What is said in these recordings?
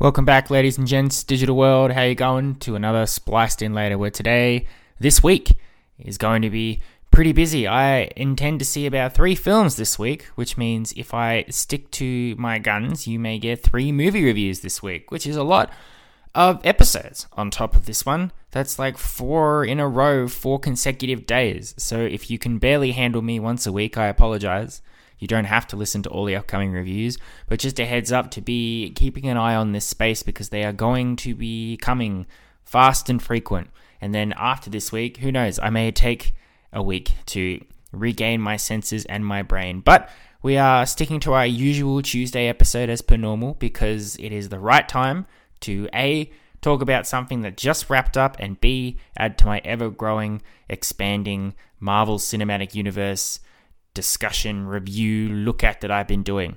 Welcome back, ladies and gents, digital world. How you going? To another spliced in later. Where today, this week, is going to be pretty busy. I intend to see about three films this week, which means if I stick to my guns, you may get three movie reviews this week, which is a lot of episodes on top of this one. That's like four in a row, four consecutive days. So if you can barely handle me once a week, I apologize. You don't have to listen to all the upcoming reviews, but just a heads up to be keeping an eye on this space because they are going to be coming fast and frequent. And then after this week, who knows? I may take a week to regain my senses and my brain. But we are sticking to our usual Tuesday episode as per normal because it is the right time to A, talk about something that just wrapped up, and B, add to my ever growing, expanding Marvel Cinematic Universe discussion, review, look at that I've been doing.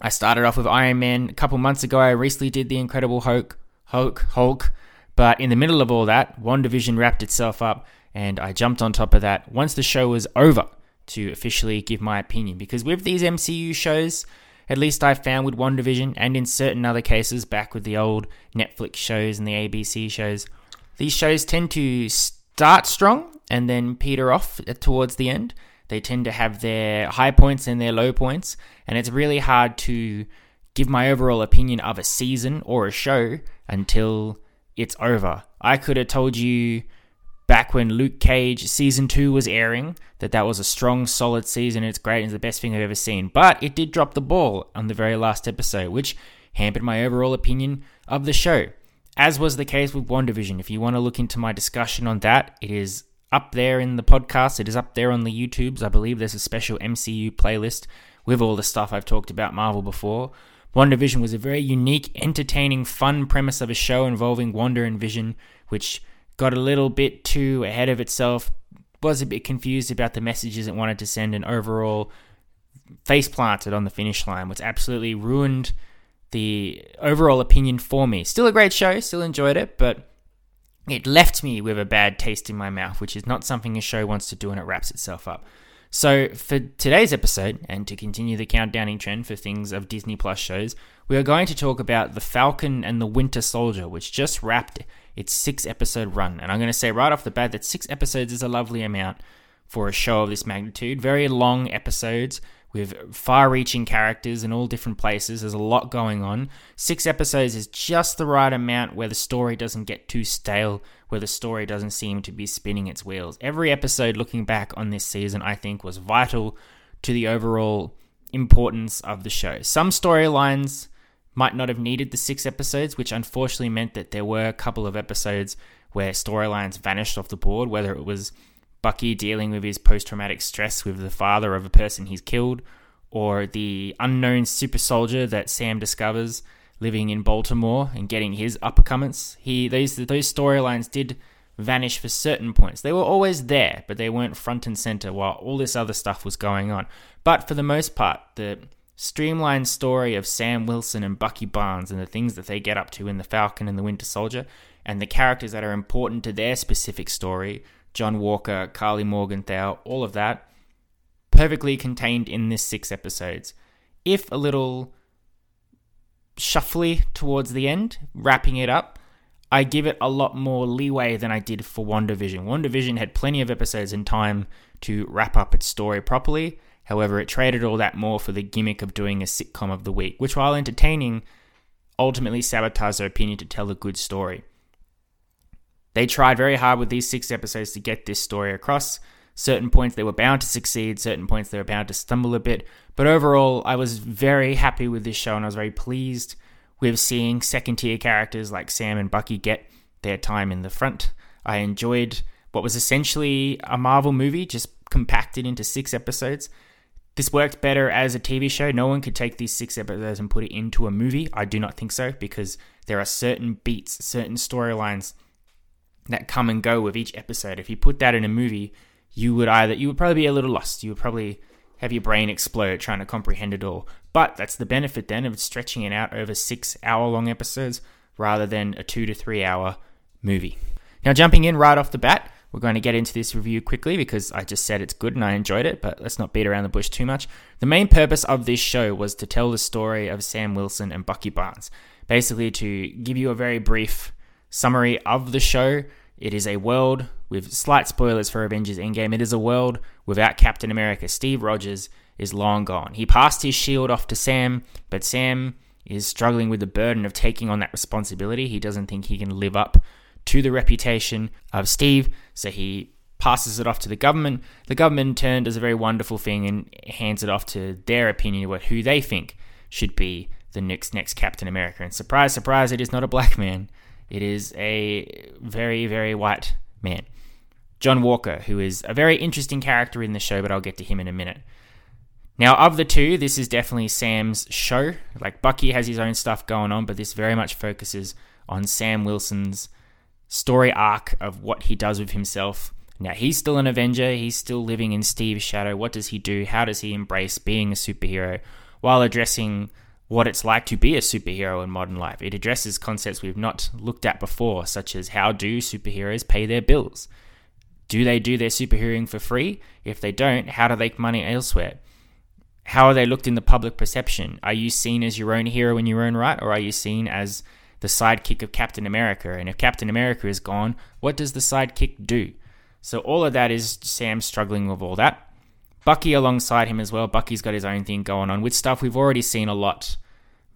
I started off with Iron Man a couple months ago. I recently did the Incredible Hulk, Hulk, Hulk, but in the middle of all that, WandaVision wrapped itself up, and I jumped on top of that once the show was over to officially give my opinion. Because with these MCU shows, at least I've found with WandaVision, and in certain other cases, back with the old Netflix shows and the ABC shows, these shows tend to start strong and then peter off towards the end. They tend to have their high points and their low points, and it's really hard to give my overall opinion of a season or a show until it's over. I could have told you back when Luke Cage season 2 was airing that that was a strong solid season it's great and it's the best thing I've ever seen. But it did drop the ball on the very last episode which hampered my overall opinion of the show. As was the case with WandaVision. If you want to look into my discussion on that it is up there in the podcast. It is up there on the YouTubes. I believe there's a special MCU playlist with all the stuff I've talked about Marvel before. WandaVision was a very unique, entertaining, fun premise of a show involving Wanda and Vision, which got a little bit too ahead of itself, was a bit confused about the messages it wanted to send, and overall face planted on the finish line, which absolutely ruined the overall opinion for me. Still a great show, still enjoyed it, but it left me with a bad taste in my mouth, which is not something a show wants to do and it wraps itself up. So, for today's episode, and to continue the countdowning trend for things of Disney Plus shows, we are going to talk about The Falcon and the Winter Soldier, which just wrapped its six episode run. And I'm going to say right off the bat that six episodes is a lovely amount for a show of this magnitude. Very long episodes with far reaching characters in all different places. There's a lot going on. Six episodes is just the right amount where the story doesn't get too stale, where the story doesn't seem to be spinning its wheels. Every episode looking back on this season, I think, was vital to the overall importance of the show. Some storylines might not have needed the six episodes, which unfortunately meant that there were a couple of episodes where storylines vanished off the board, whether it was Bucky dealing with his post traumatic stress with the father of a person he's killed, or the unknown super soldier that Sam discovers living in Baltimore and getting his uppercuts. He those those storylines did vanish for certain points. They were always there, but they weren't front and center while all this other stuff was going on. But for the most part, the streamlined story of Sam Wilson and Bucky Barnes and the things that they get up to in The Falcon and the Winter Soldier and the characters that are important to their specific story John Walker, Karli Morgenthau, all of that, perfectly contained in this six episodes. If a little shuffly towards the end, wrapping it up, I give it a lot more leeway than I did for WandaVision. WandaVision had plenty of episodes in time to wrap up its story properly. However, it traded all that more for the gimmick of doing a sitcom of the week, which, while entertaining, ultimately sabotaged their opinion to tell a good story. They tried very hard with these six episodes to get this story across. Certain points they were bound to succeed, certain points they were bound to stumble a bit. But overall, I was very happy with this show and I was very pleased with seeing second tier characters like Sam and Bucky get their time in the front. I enjoyed what was essentially a Marvel movie, just compacted into six episodes. This worked better as a TV show. No one could take these six episodes and put it into a movie. I do not think so because there are certain beats, certain storylines that come and go with each episode. If you put that in a movie, you would either you would probably be a little lost. You would probably have your brain explode trying to comprehend it all. But that's the benefit then of stretching it out over six hour long episodes rather than a two to three hour movie. Now, jumping in right off the bat, we're going to get into this review quickly because I just said it's good and I enjoyed it, but let's not beat around the bush too much. The main purpose of this show was to tell the story of Sam Wilson and Bucky Barnes. Basically, to give you a very brief summary of the show. It is a world with slight spoilers for Avengers Endgame. It is a world without Captain America. Steve Rogers is long gone. He passed his shield off to Sam, but Sam is struggling with the burden of taking on that responsibility. He doesn't think he can live up to the reputation of Steve, so he passes it off to the government. The government, in turn, does a very wonderful thing and hands it off to their opinion about who they think should be the next next Captain America. And surprise, surprise, it is not a black man. It is a very, very white man. John Walker, who is a very interesting character in the show, but I'll get to him in a minute. Now, of the two, this is definitely Sam's show. Like, Bucky has his own stuff going on, but this very much focuses on Sam Wilson's story arc of what he does with himself. Now, he's still an Avenger. He's still living in Steve's shadow. What does he do? How does he embrace being a superhero while addressing what it's like to be a superhero in modern life? It addresses concepts we've not looked at before, such as how do superheroes pay their bills? Do they do their superheroing for free? If they don't, how do they make money elsewhere? how are they looked in the public perception? Are you seen as your own hero in your own right, or are you seen as the sidekick of Captain America? And if Captain America is gone, what does the sidekick do? So all of that is Sam struggling with all that. Bucky alongside him as well. Bucky's got his own thing going on with stuff we've already seen a lot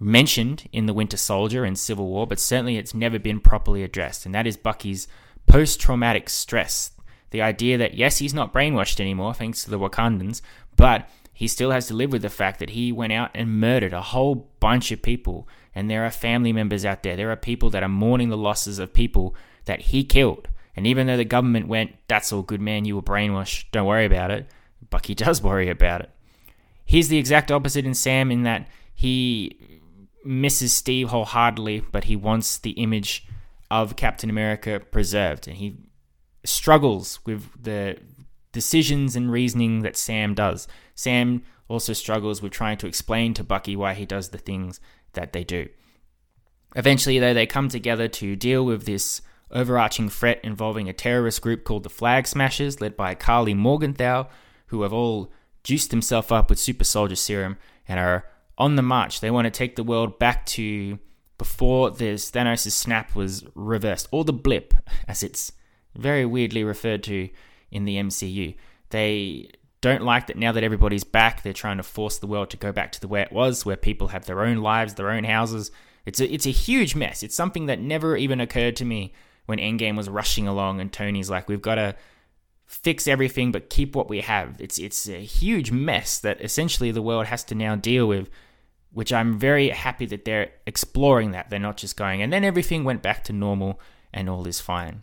mentioned in the Winter Soldier and Civil War, but certainly it's never been properly addressed, and that is Bucky's post traumatic stress. The idea that, yes, he's not brainwashed anymore thanks to the Wakandans, but he still has to live with the fact that he went out and murdered a whole bunch of people. And there are family members out there. There are people that are mourning the losses of people that he killed. And even though the government went, that's all good, man, you were brainwashed, don't worry about it, Bucky does worry about it. He's the exact opposite in Sam in that he misses Steve wholeheartedly, but he wants the image of Captain America preserved. And he struggles with the decisions and reasoning that Sam does. Sam also struggles with trying to explain to Bucky why he does the things that they do. Eventually, though, they come together to deal with this overarching threat involving a terrorist group called the Flag Smashers, led by Karli Morgenthau, who have all juiced themselves up with super soldier serum and are on the march. They want to take the world back to before this Thanos' snap was reversed, or the blip, as it's very weirdly referred to in the MCU. They don't like that now that everybody's back, they're trying to force the world to go back to the way it was, where people have their own lives, their own houses. It's a, it's a huge mess. It's something that never even occurred to me when Endgame was rushing along and Tony's like, we've got to fix everything but keep what we have. It's it's a huge mess that essentially the world has to now deal with, which I'm very happy that they're exploring that. They're not just going and then everything went back to normal and all is fine.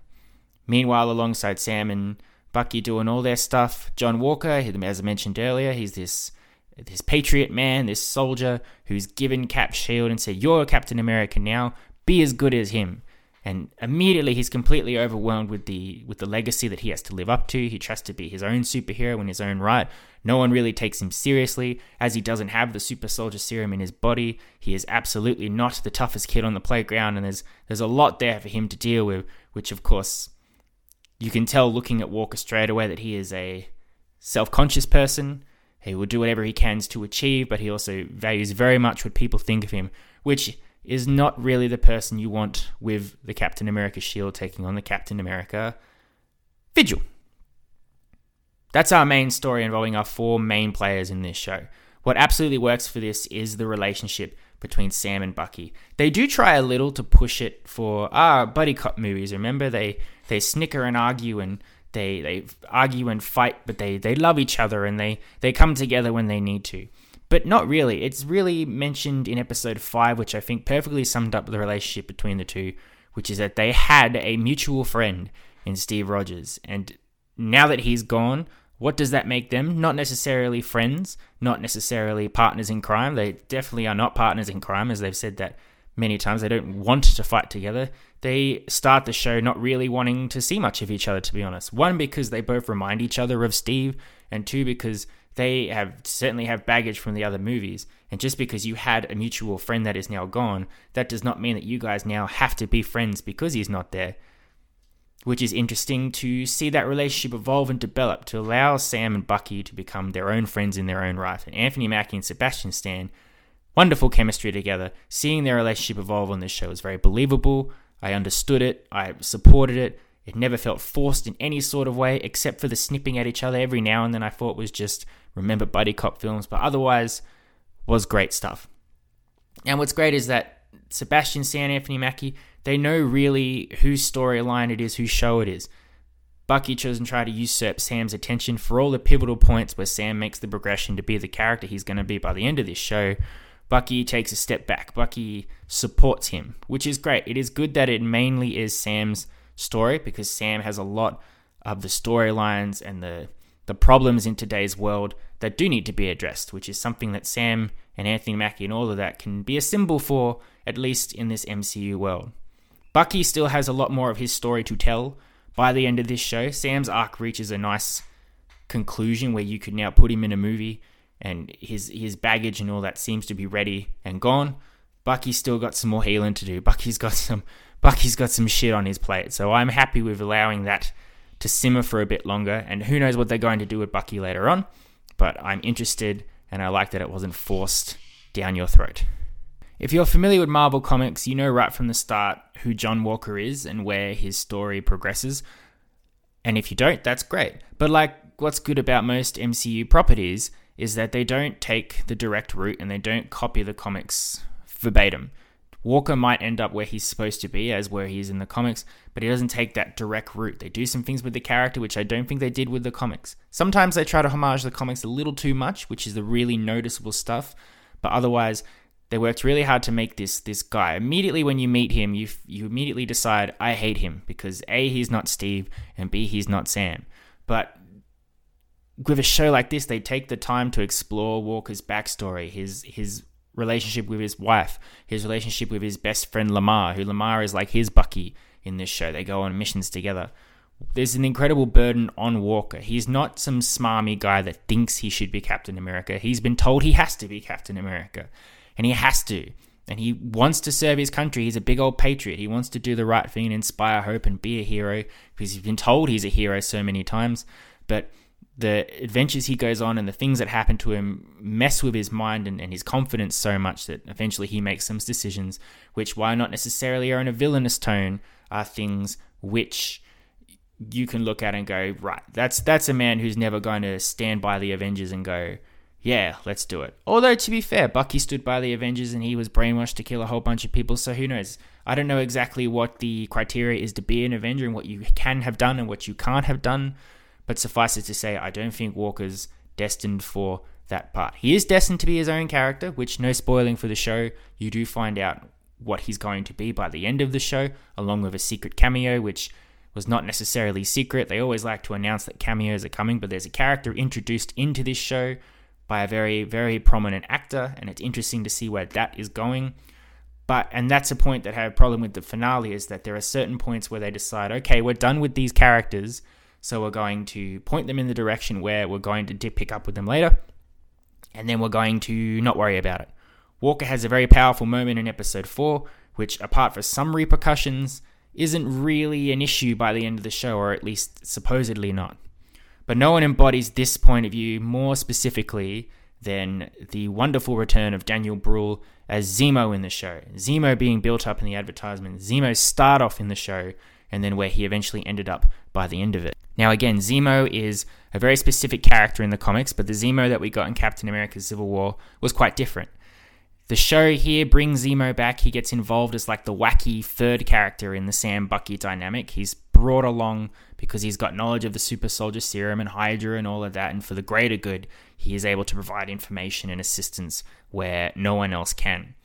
Meanwhile, alongside Sam and Bucky doing all their stuff. John Walker, as I mentioned earlier, he's this this patriot man, this soldier who's given Cap shield and said, "You're Captain America now. Be as good as him." And immediately he's completely overwhelmed with the with the legacy that he has to live up to. He tries to be his own superhero in his own right. No one really takes him seriously, as he doesn't have the super soldier serum in his body. He is absolutely not the toughest kid on the playground, and there's there's a lot there for him to deal with, which of course you can tell looking at Walker straight away that he is a self conscious person. He will do whatever he can to achieve, but he also values very much what people think of him, which is not really the person you want with the Captain America shield taking on the Captain America Vigil. That's our main story involving our four main players in this show. What absolutely works for this is the relationship between Sam and Bucky. They do try a little to push it for ah buddy cop movies. Remember they they snicker and argue and they they argue and fight, but they they love each other and they they come together when they need to. But not really. It's really mentioned in episode 5, which I think perfectly summed up the relationship between the two, which is that they had a mutual friend in Steve Rogers. And now that he's gone, what does that make them? Not necessarily friends, not necessarily partners in crime. They definitely are not partners in crime, as they've said that many times. They don't want to fight together. They start the show not really wanting to see much of each other, to be honest. One, because they both remind each other of Steve, and two, because they have certainly have baggage from the other movies. And just because you had a mutual friend that is now gone, that does not mean that you guys now have to be friends because he's not there. which is interesting to see that relationship evolve and develop to allow Sam and Bucky to become their own friends in their own right. And Anthony Mackie and Sebastian Stan, wonderful chemistry together. Seeing their relationship evolve on this show was very believable. I understood it, I supported it. It never felt forced in any sort of way, except for the snipping at each other every now and then. I thought was just remember buddy cop films, but otherwise was great stuff. And what's great is that Sebastian Stan, Anthony Mackie, they know really whose storyline it is, whose show it is. Bucky doesn't try to usurp Sam's attention for all the pivotal points where Sam makes the progression to be the character he's going to be by the end of this show. Bucky takes a step back. Bucky supports him, which is great. It is good that it mainly is Sam's story because Sam has a lot of the storylines and the the problems in today's world that do need to be addressed, which is something that Sam and Anthony Mackie and all of that can be a symbol for, at least in this MCU world. Bucky still has a lot more of his story to tell by the end of this show. Sam's arc reaches a nice conclusion where you could now put him in a movie and his his baggage and all that seems to be ready and gone. Bucky's still got some more healing to do. Bucky's got some Bucky's got some shit on his plate. So I'm happy with allowing that to simmer for a bit longer and who knows what they're going to do with Bucky later on, but I'm interested and I like that it wasn't forced down your throat. If you're familiar with Marvel Comics, you know right from the start who John Walker is and where his story progresses. And if you don't, that's great. But like what's good about most MCU properties is that they don't take the direct route and they don't copy the comics verbatim. Walker might end up where he's supposed to be, as where he is in the comics, but he doesn't take that direct route. They do some things with the character, which I don't think they did with the comics. Sometimes they try to homage the comics a little too much, which is the really noticeable stuff, but otherwise, they worked really hard to make this this guy. Immediately when you meet him, you you immediately decide I hate him because a he's not Steve and b he's not Sam. But with a show like this, they take the time to explore Walker's backstory, his his relationship with his wife, his relationship with his best friend Lamar, who Lamar is like his Bucky in this show. They go on missions together. There's an incredible burden on Walker. He's not some smarmy guy that thinks he should be Captain America. He's been told he has to be Captain America, and he has to. And he wants to serve his country. He's a big old patriot. He wants to do the right thing and inspire hope and be a hero because he's been told he's a hero so many times. But the adventures he goes on and the things that happen to him mess with his mind and, and his confidence so much that eventually he makes some decisions which, while not necessarily are in a villainous tone, are things which you can look at and go, right, that's that's a man who's never going to stand by the Avengers and go, yeah, let's do it. Although to be fair, Bucky stood by the Avengers and he was brainwashed to kill a whole bunch of people, so who knows? I don't know exactly what the criteria is to be an Avenger and what you can have done and what you can't have done but suffice it to say, I don't think Walker's destined for that part. He is destined to be his own character, which, no spoiling for the show, you do find out what he's going to be by the end of the show, along with a secret cameo, which was not necessarily secret. They always like to announce that cameos are coming, but there's a character introduced into this show by a very, very prominent actor, and it's interesting to see where that is going. But and that's a point that I had a problem with the finale is that there are certain points where they decide, okay, we're done with these characters so we're going to point them in the direction where we're going to pick up with them later, and then we're going to not worry about it. Walker has a very powerful moment in episode 4, which, apart from some repercussions, isn't really an issue by the end of the show, or at least supposedly not. But no one embodies this point of view more specifically than the wonderful return of Daniel Bruhl as Zemo in the show. Zemo being built up in the advertisement, Zemo start off in the show, and then where he eventually ended up by the end of it. Now, again, Zemo is a very specific character in the comics, but the Zemo that we got in Captain America Civil War was quite different. The show here brings Zemo back. He gets involved as like the wacky third character in the Sam Bucky dynamic. He's brought along because he's got knowledge of the super soldier serum and Hydra and all of that. And for the greater good, he is able to provide information and assistance where no one else can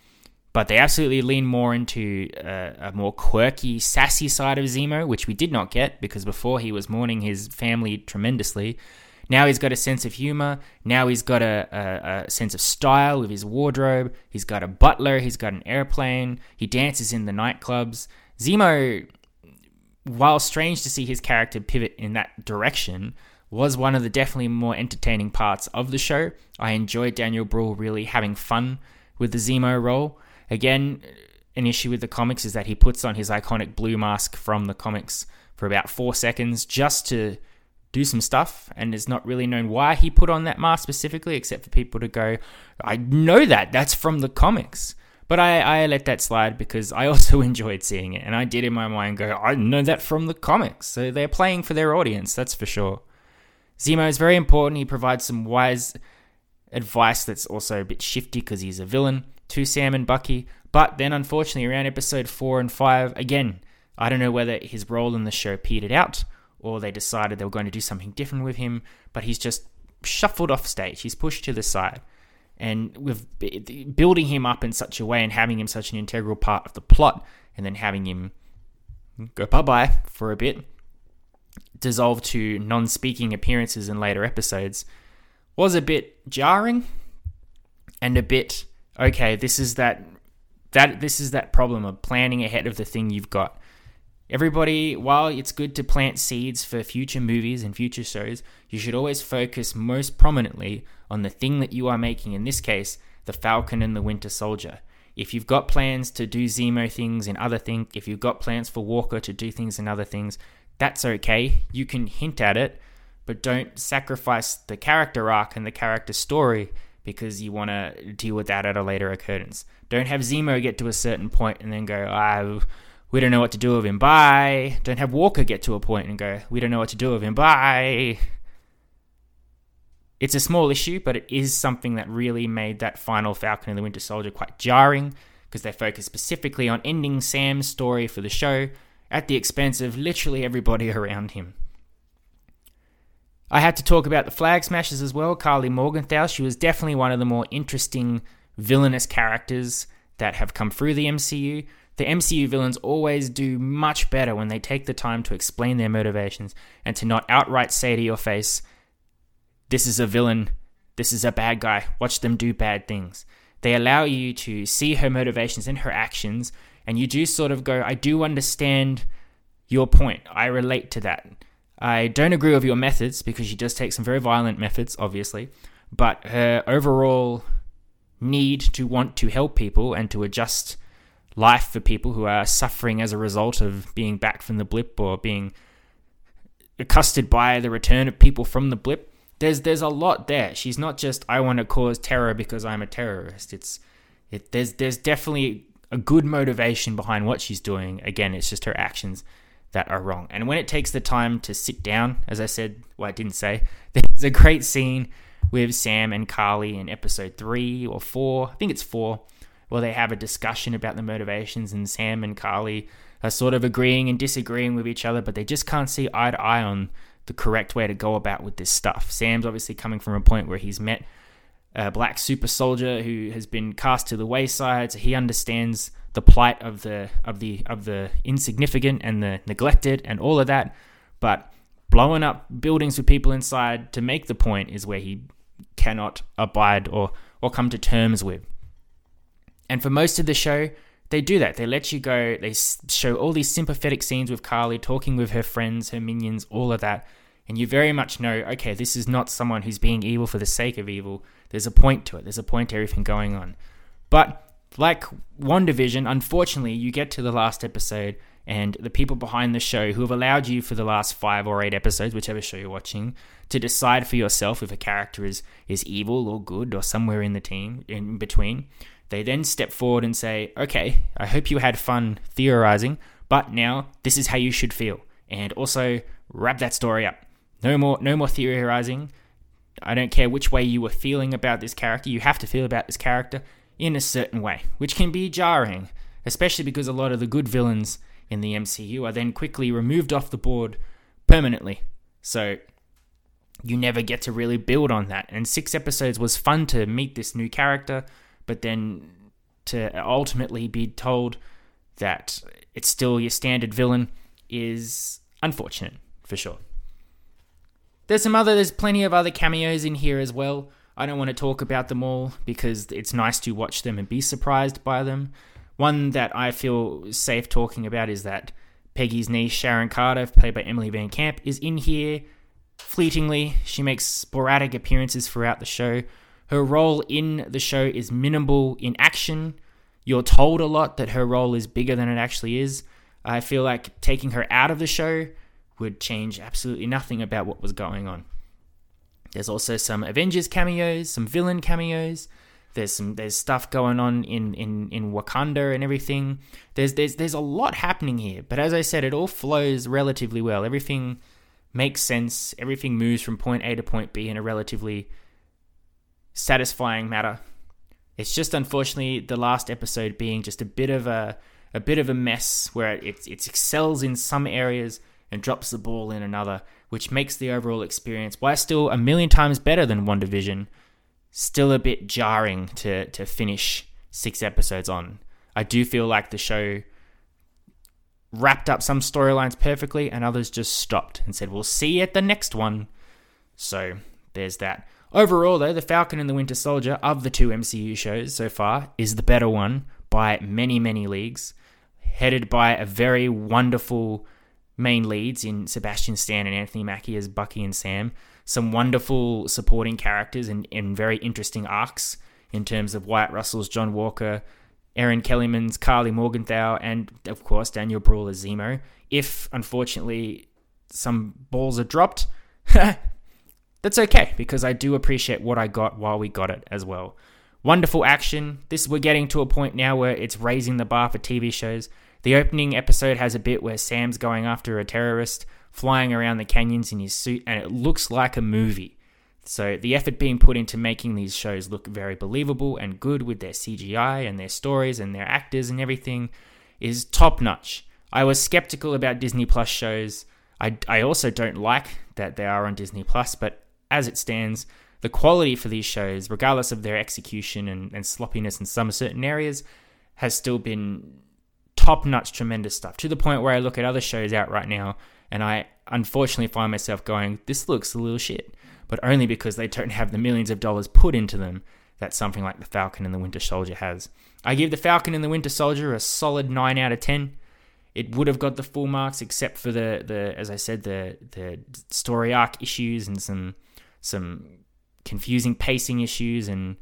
but they absolutely lean more into a, a, more quirky, sassy side of Zemo, which we did not get because before he was mourning his family tremendously. Now he's got a sense of humor. Now he's got a, a, a, sense of style with his wardrobe. He's got a butler. He's got an airplane. He dances in the nightclubs. Zemo, while strange to see his character pivot in that direction, was one of the definitely more entertaining parts of the show. I enjoyed Daniel Bruhl really having fun with the Zemo role. Again, an issue with the comics is that he puts on his iconic blue mask from the comics for about four seconds just to do some stuff, and it's not really known why he put on that mask specifically, except for people to go, I know that, that's from the comics. But I, I let that slide because I also enjoyed seeing it, and I did in my mind go, I know that from the comics. So they're playing for their audience, that's for sure. Zemo is very important. He provides some wise advice that's also a bit shifty because he's a villain to Sam and Bucky. But then, unfortunately, around episode four and five, again, I don't know whether his role in the show petered out or they decided they were going to do something different with him, but he's just shuffled off stage. He's pushed to the side. And with building him up in such a way and having him such an integral part of the plot, and then having him go bye bye for a bit, dissolve to non speaking appearances in later episodes, was a bit jarring and a bit okay, this is that that this is that problem of planning ahead of the thing you've got. Everybody, while it's good to plant seeds for future movies and future shows, you should always focus most prominently on the thing that you are making, in this case, the Falcon and the Winter Soldier. If you've got plans to do Zemo things and other things, if you've got plans for Walker to do things and other things, that's okay. You can hint at it, but don't sacrifice the character arc and the character story because you want to deal with that at a later occurrence. Don't have Zemo get to a certain point and then go, ah, we don't know what to do with him. Bye. Don't have Walker get to a point and go, we don't know what to do with him. Bye. It's a small issue, but it is something that really made that final Falcon and the Winter Soldier quite jarring because they focus specifically on ending Sam's story for the show at the expense of literally everybody around him. I had to talk about the Flag Smashers as well. Karli Morgenthau, she was definitely one of the more interesting villainous characters that have come through the MCU. The MCU villains always do much better when they take the time to explain their motivations and to not outright say to your face, This is a villain, this is a bad guy, watch them do bad things. They allow you to see her motivations and her actions, and you do sort of go, I do understand your point. I relate to that. I don't agree with your methods because she does take some very violent methods, obviously, but her overall need to want to help people and to adjust life for people who are suffering as a result of being back from the blip or being accosted by the return of people from the blip. There's there's a lot there. She's not just I want to cause terror because I'm a terrorist. It's it there's there's definitely a good motivation behind what she's doing. Again, it's just her actions that are wrong. And when it takes the time to sit down, as I said, well I didn't say, there's a great scene with Sam and Karli in episode 3 or 4. I think it's 4 where they have a discussion about the motivations, and Sam and Karli are sort of agreeing and disagreeing with each other, but they just can't see eye to eye on the correct way to go about with this stuff. Sam's obviously coming from a point where he's met a black super soldier who has been cast to the wayside, so he understands the plight of the of the of the insignificant and the neglected and all of that. But blowing up buildings with people inside to make the point is where he cannot abide or or come to terms with. And for most of the show, they do that. They let you go. They show all these sympathetic scenes with Karli talking with her friends, her minions, all of that. And you very much know, okay, this is not someone who's being evil for the sake of evil. There's a point to it. There's a point to everything going on. But like WandaVision, unfortunately, you get to the last episode, and the people behind the show who have allowed you for the last five or eight episodes, whichever show you're watching, to decide for yourself if a character is is evil or good or somewhere in the team in between. They then step forward and say, okay, I hope you had fun theorizing, but now this is how you should feel. And also wrap that story up. No more no more theorizing. I don't care which way you were feeling about this character, you have to feel about this character in a certain way, which can be jarring, especially because a lot of the good villains in the MCU are then quickly removed off the board permanently. So you never get to really build on that. And six episodes was fun to meet this new character, but then to ultimately be told that it's still your standard villain is unfortunate for sure. There's some other, there's plenty of other cameos in here as well. I don't want to talk about them all because it's nice to watch them and be surprised by them. One that I feel safe talking about is that Peggy's niece, Sharon Carter, played by Emily VanCamp, is in here fleetingly. She makes sporadic appearances throughout the show. Her role in the show is minimal in action. you're told a lot that her role is bigger than it actually is. I feel like taking her out of the show would change absolutely nothing about what was going on. There's also some Avengers cameos, some villain cameos. There's some there's stuff going on in, in, in Wakanda and everything. There's there's there's a lot happening here, but as I said, it all flows relatively well. Everything makes sense. Everything moves from point A to point B in a relatively satisfying matter. It's just unfortunately the last episode being just a bit of a a bit of a mess where it, it excels in some areas and drops the ball in another, which makes the overall experience, while still a million times better than WandaVision, still a bit jarring to to finish six episodes on. I do feel like the show wrapped up some storylines perfectly and others just stopped and said, We'll see you at the next one. So there's that. Overall, though, The Falcon and the Winter Soldier of the two MCU shows so far is the better one by many, many leagues, headed by a very wonderful main leads in Sebastian Stan and Anthony Mackie as Bucky and Sam. Some wonderful supporting characters and, and very interesting arcs in terms of Wyatt Russell's John Walker, Erin Kellyman's Karli Morgenthau, and of course Daniel Bruhl as Zemo. If unfortunately some balls are dropped, that's okay because I do appreciate what I got while we got it as well. Wonderful action. This we're getting to a point now where it's raising the bar for TV shows. The opening episode has a bit where Sam's going after a terrorist, flying around the canyons in his suit, and it looks like a movie. So the effort being put into making these shows look very believable and good with their CGI and their stories and their actors and everything is top notch. I was skeptical about Disney Plus shows. I, I also don't like that they are on Disney Plus, but as it stands, the quality for these shows, regardless of their execution and, and sloppiness in some certain areas, has still been top notch, tremendous stuff to the point where I look at other shows out right now and I unfortunately find myself going, this looks a little shit but only because they don't have the millions of dollars put into them that something like the Falcon and the Winter Soldier has. I give the Falcon and the Winter Soldier a solid 9 out of 10. It would have got the full marks except for the, the as I said the the story arc issues and some some confusing pacing issues and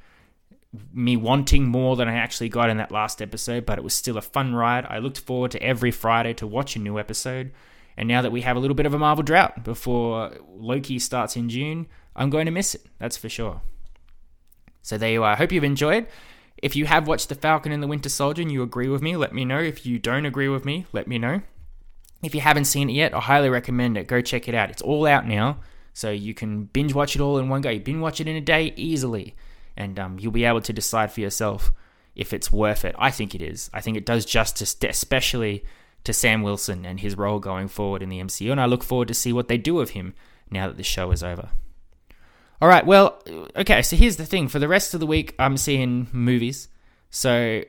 me wanting more than I actually got in that last episode, but it was still a fun ride. I looked forward to every Friday to watch a new episode. And now that we have a little bit of a Marvel drought before Loki starts in June, I'm going to miss it. That's for sure. So there you are. I hope you've enjoyed. If you have watched The Falcon and the Winter Soldier and you agree with me, let me know. If you don't agree with me, let me know. If you haven't seen it yet, I highly recommend it. Go check it out. It's all out now, so you can binge watch it all in one go. You binge watch it in a day easily, and um, you'll be able to decide for yourself if it's worth it. I think it is. I think it does justice, especially to Sam Wilson and his role going forward in the MCU, and I look forward to see what they do of him now that the show is over. All right, well, okay, so here's the thing. For the rest of the week, I'm seeing movies. So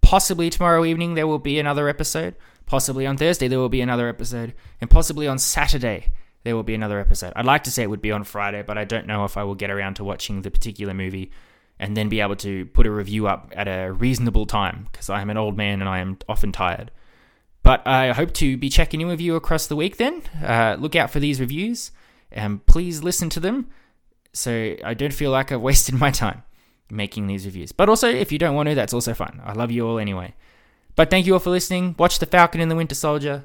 possibly tomorrow evening there will be another episode. Possibly on Thursday there will be another episode. And possibly on Saturday there will be another episode. I'd like to say it would be on Friday, but I don't know if I will get around to watching the particular movie and then be able to put a review up at a reasonable time because I am an old man and I am often tired. But I hope to be checking in with you across the week then. Uh, look out for these reviews and please listen to them so I don't feel like I've wasted my time making these reviews. But also, if you don't want to, that's also fine. I love you all anyway. But thank you all for listening. Watch The Falcon and the Winter Soldier.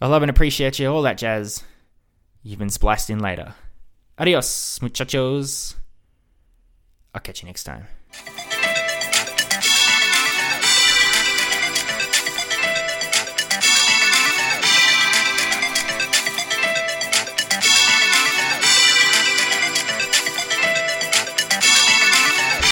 I love and appreciate you, all that jazz. You've been spliced in later. Adios, muchachos. I'll catch you next time.